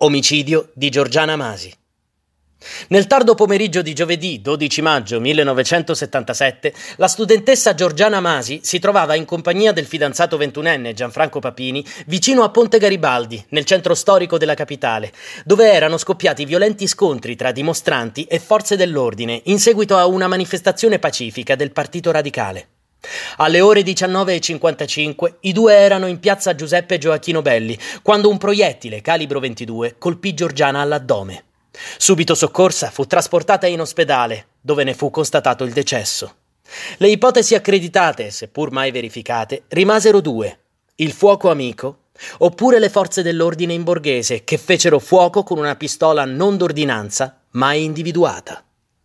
Omicidio di Giorgiana Masi. Nel tardo pomeriggio di giovedì 12 maggio 1977, la studentessa Giorgiana Masi si trovava in compagnia del fidanzato ventunenne Gianfranco Papini vicino a Ponte Garibaldi, nel centro storico della capitale, dove erano scoppiati violenti scontri tra dimostranti e forze dell'ordine in seguito a una manifestazione pacifica del Partito Radicale. Alle ore 19.55 i due erano in piazza Giuseppe Gioacchino Belli quando un proiettile calibro 22 colpì Giorgiana all'addome. Subito soccorsa fu trasportata in ospedale, dove ne fu constatato il decesso. Le ipotesi accreditate, seppur mai verificate, rimasero due: il fuoco amico oppure le forze dell'ordine in borghese che fecero fuoco con una pistola non d'ordinanza mai individuata.